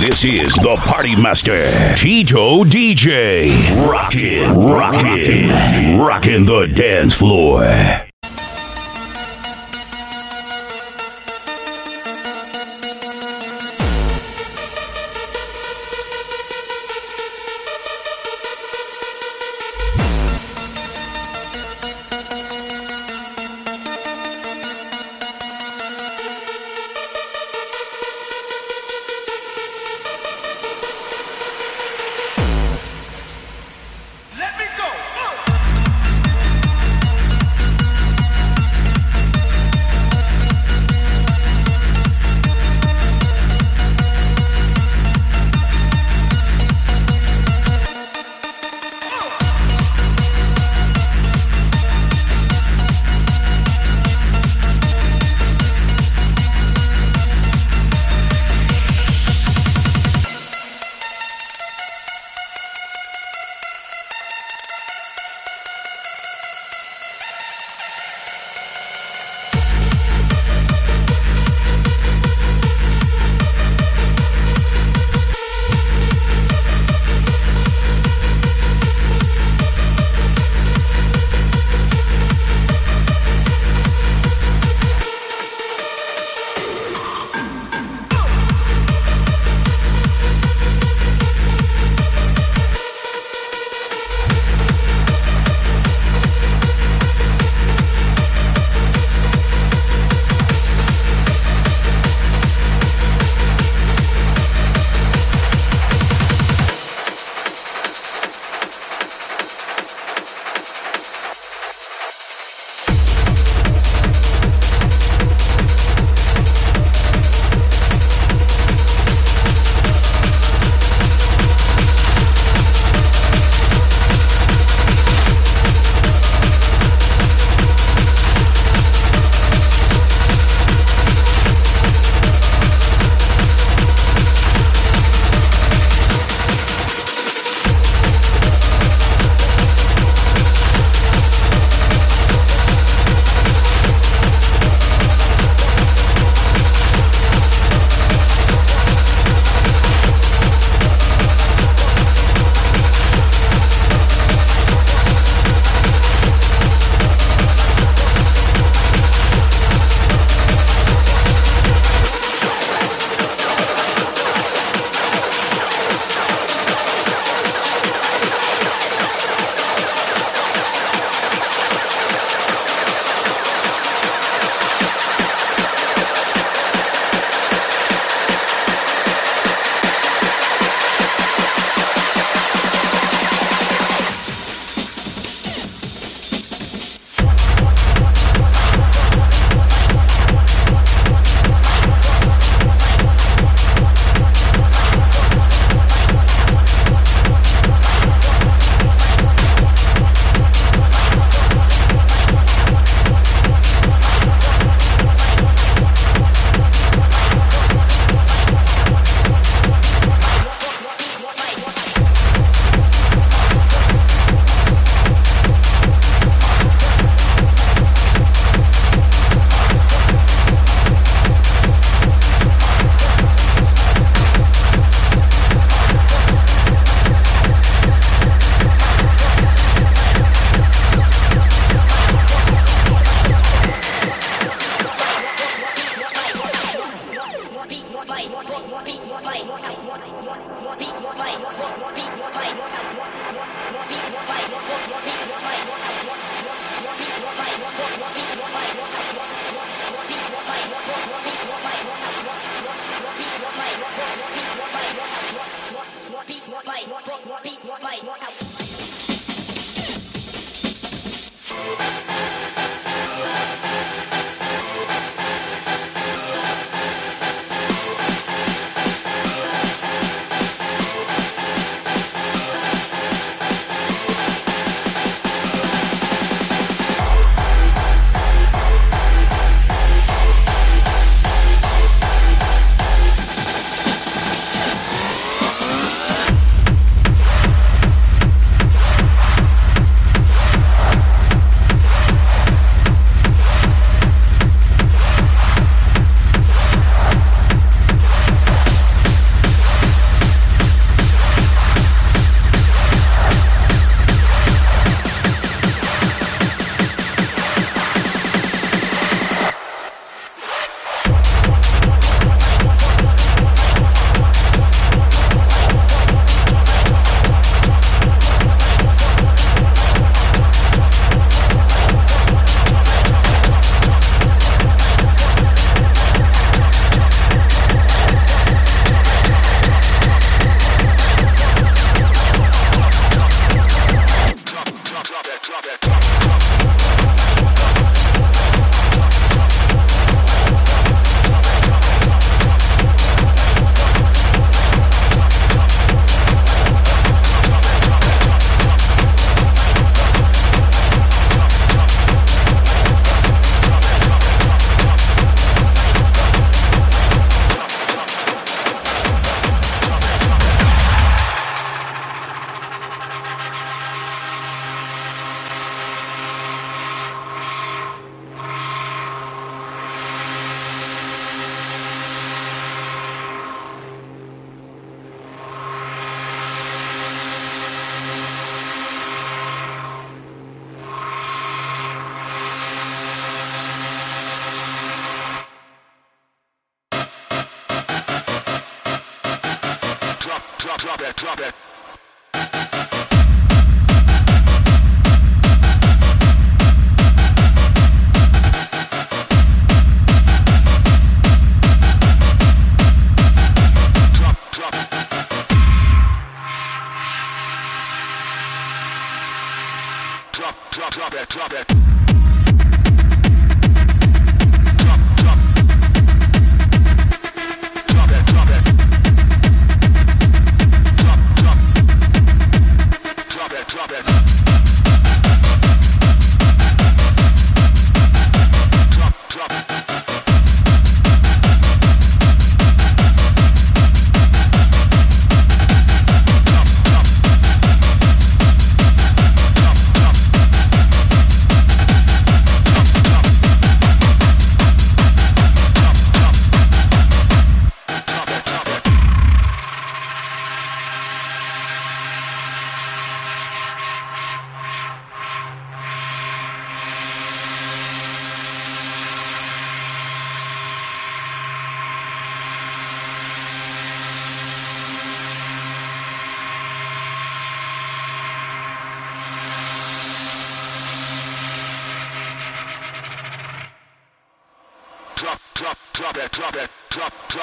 This is the Party Master, Tito DJ. Rockin', rockin', rockin' the dance floor.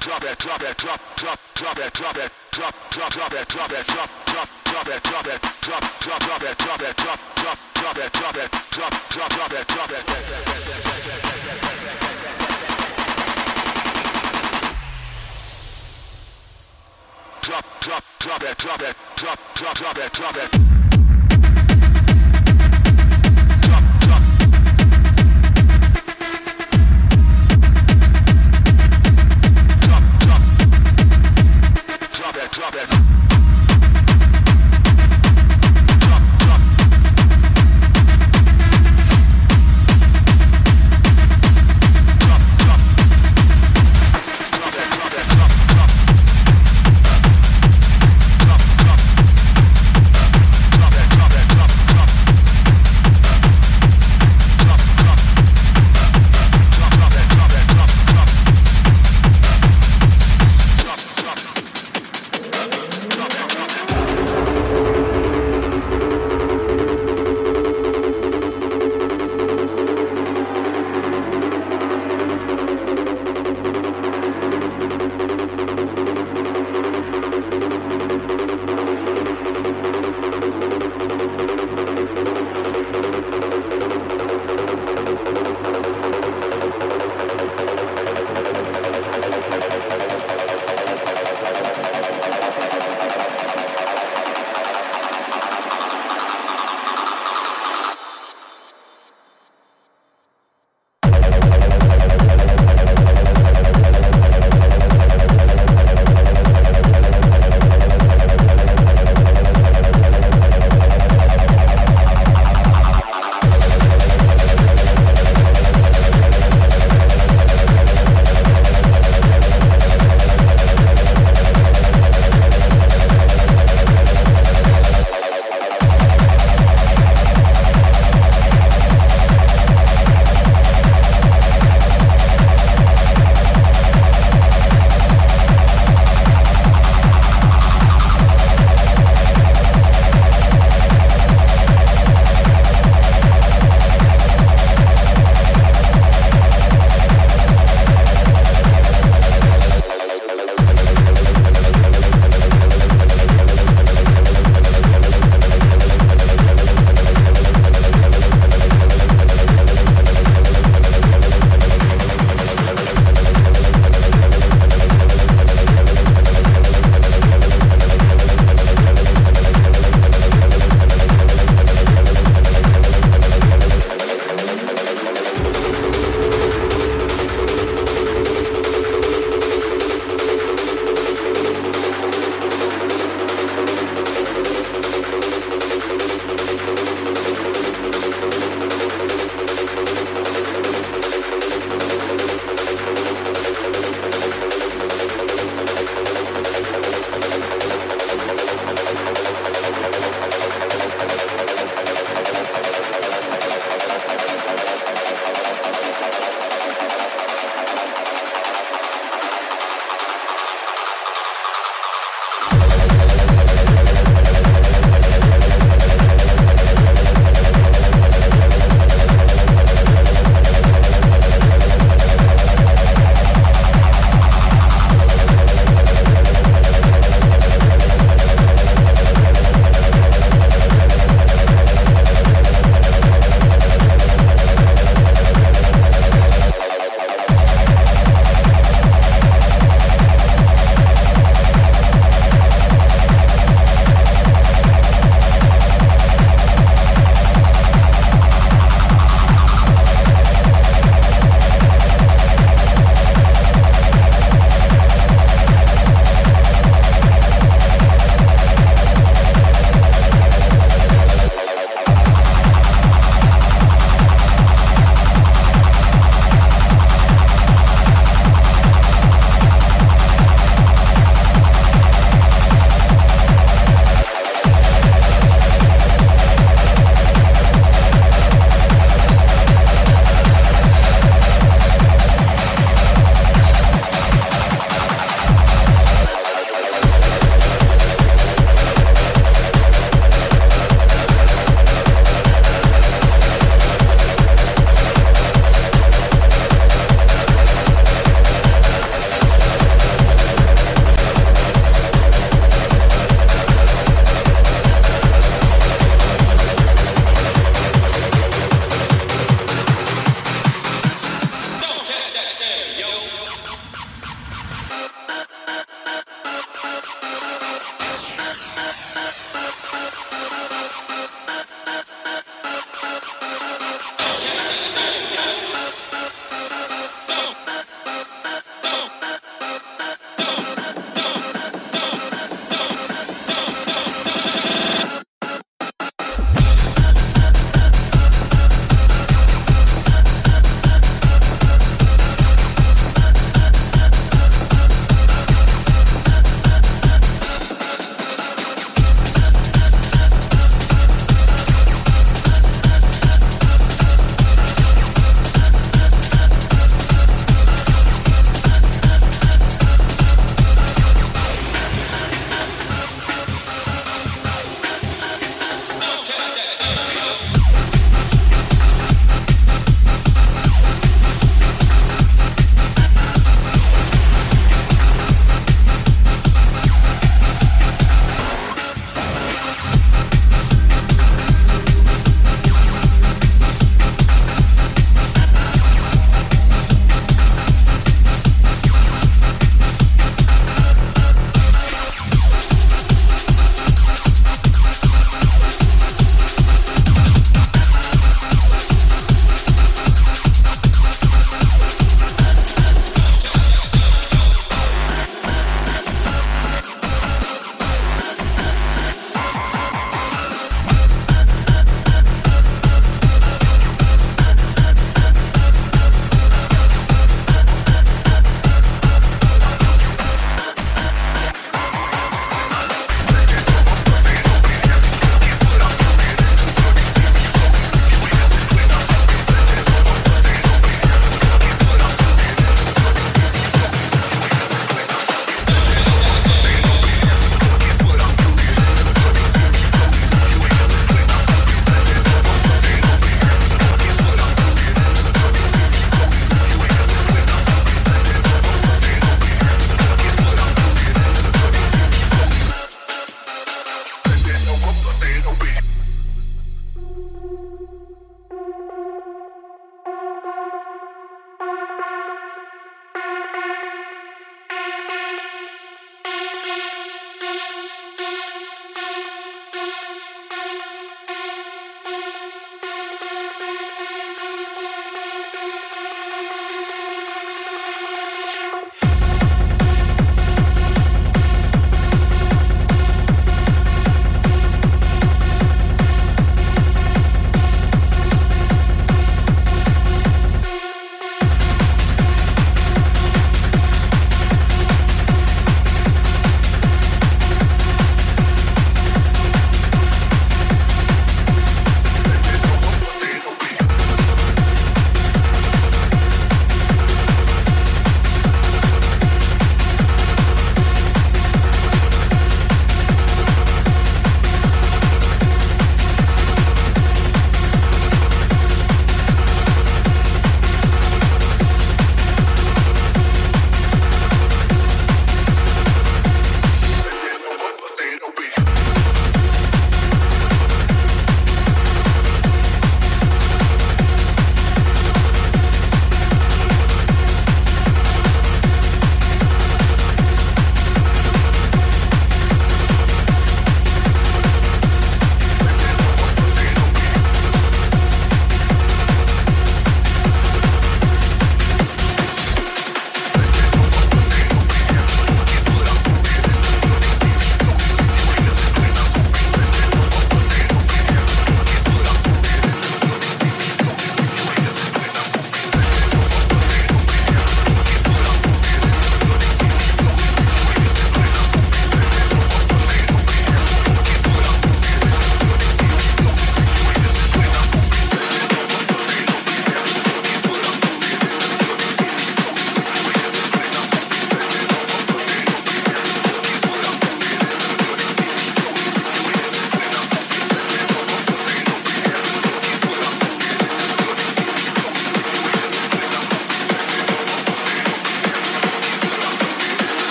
drop it, drop it, drop, drop, drop it, drop it, drop, drop, drop it, drop it, drop, drop, drop it, drop it, drop, drop, drop it, drop it, drop, drop, drop it, drop it, drop, drop, drop it, drop it. Drop, drop, drop it, drop it, drop, drop, drop it, drop it.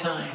time.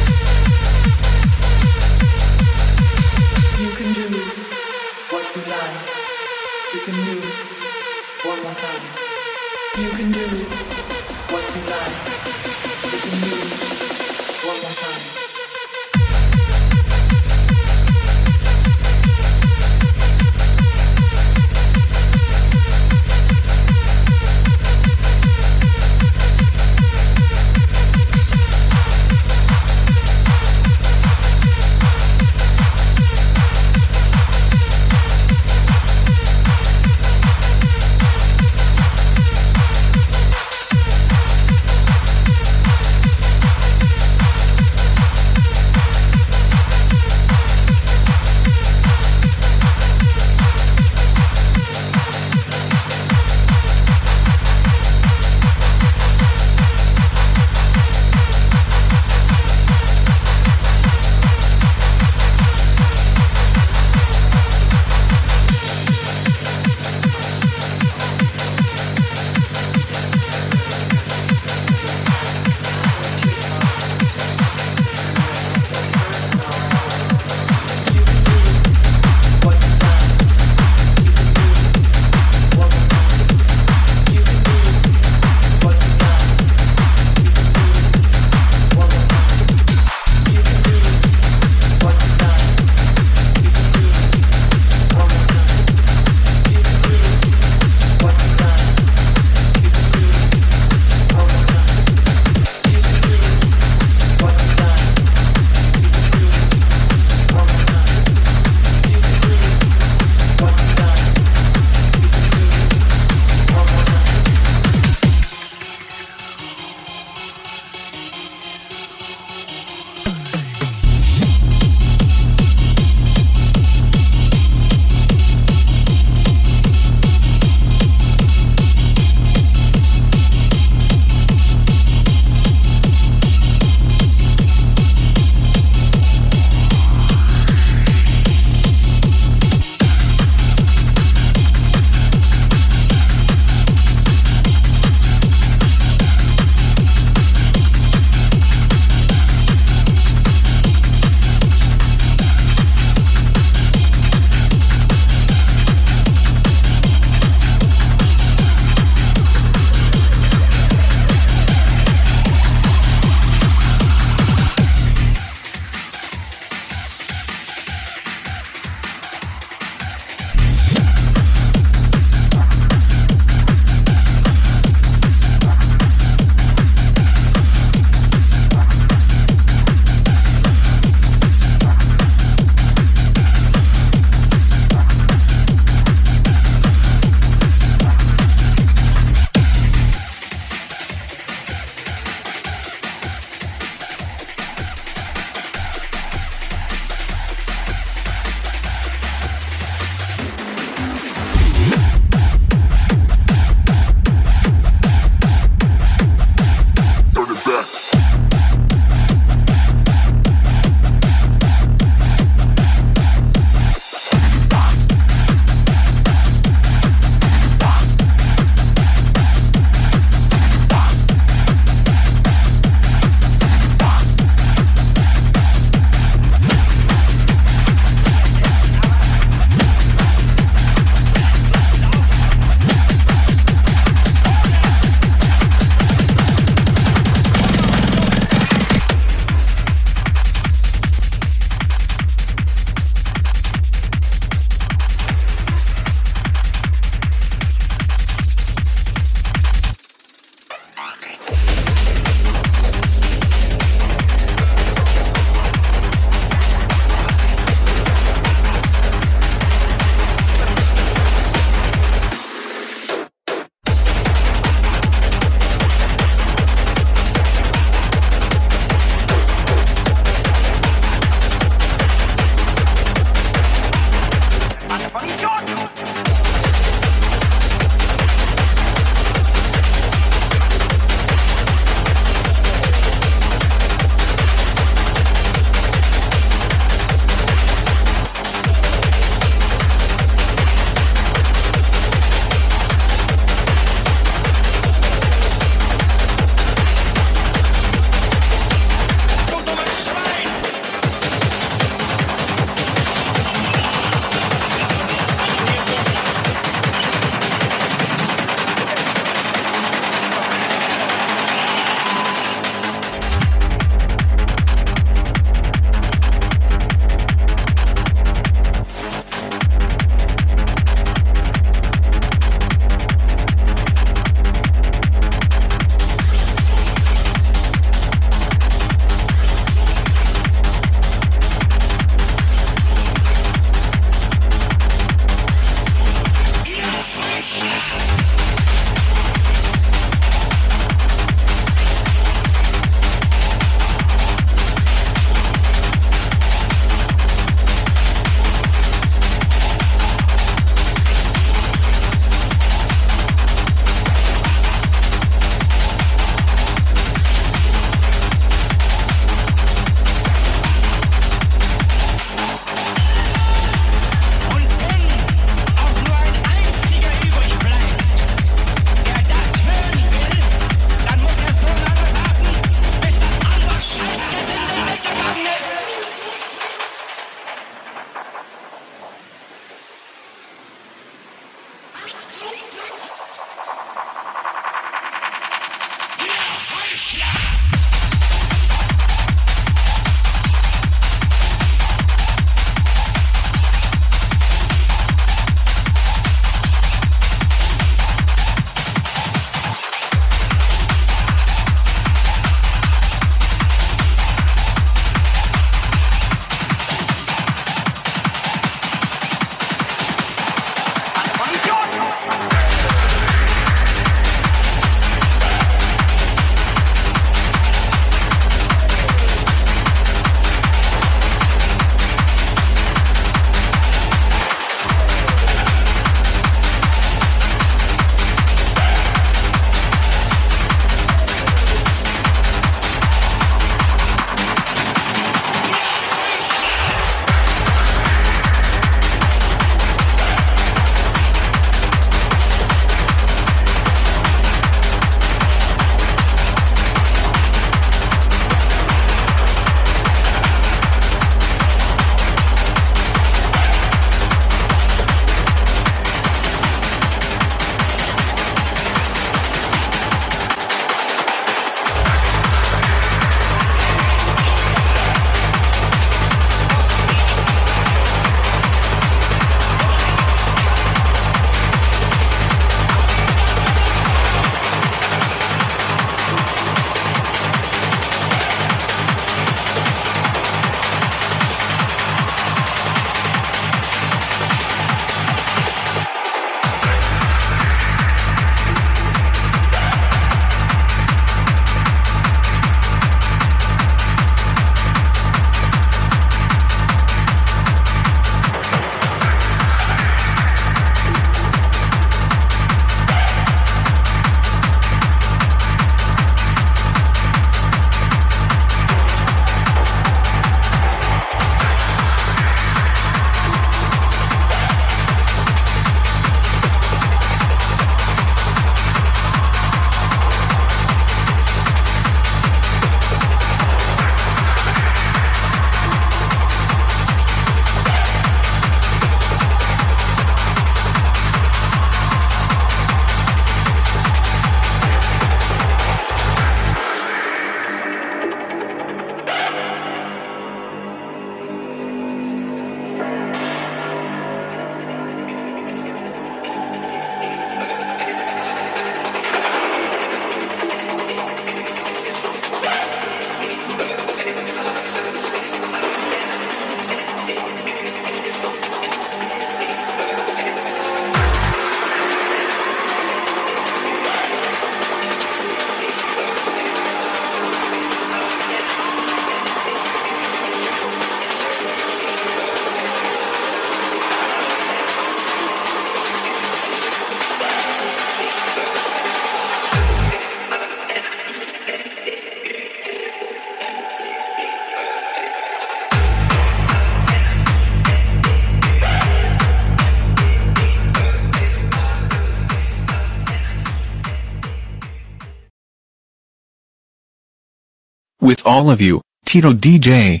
All of you, Tito DJ.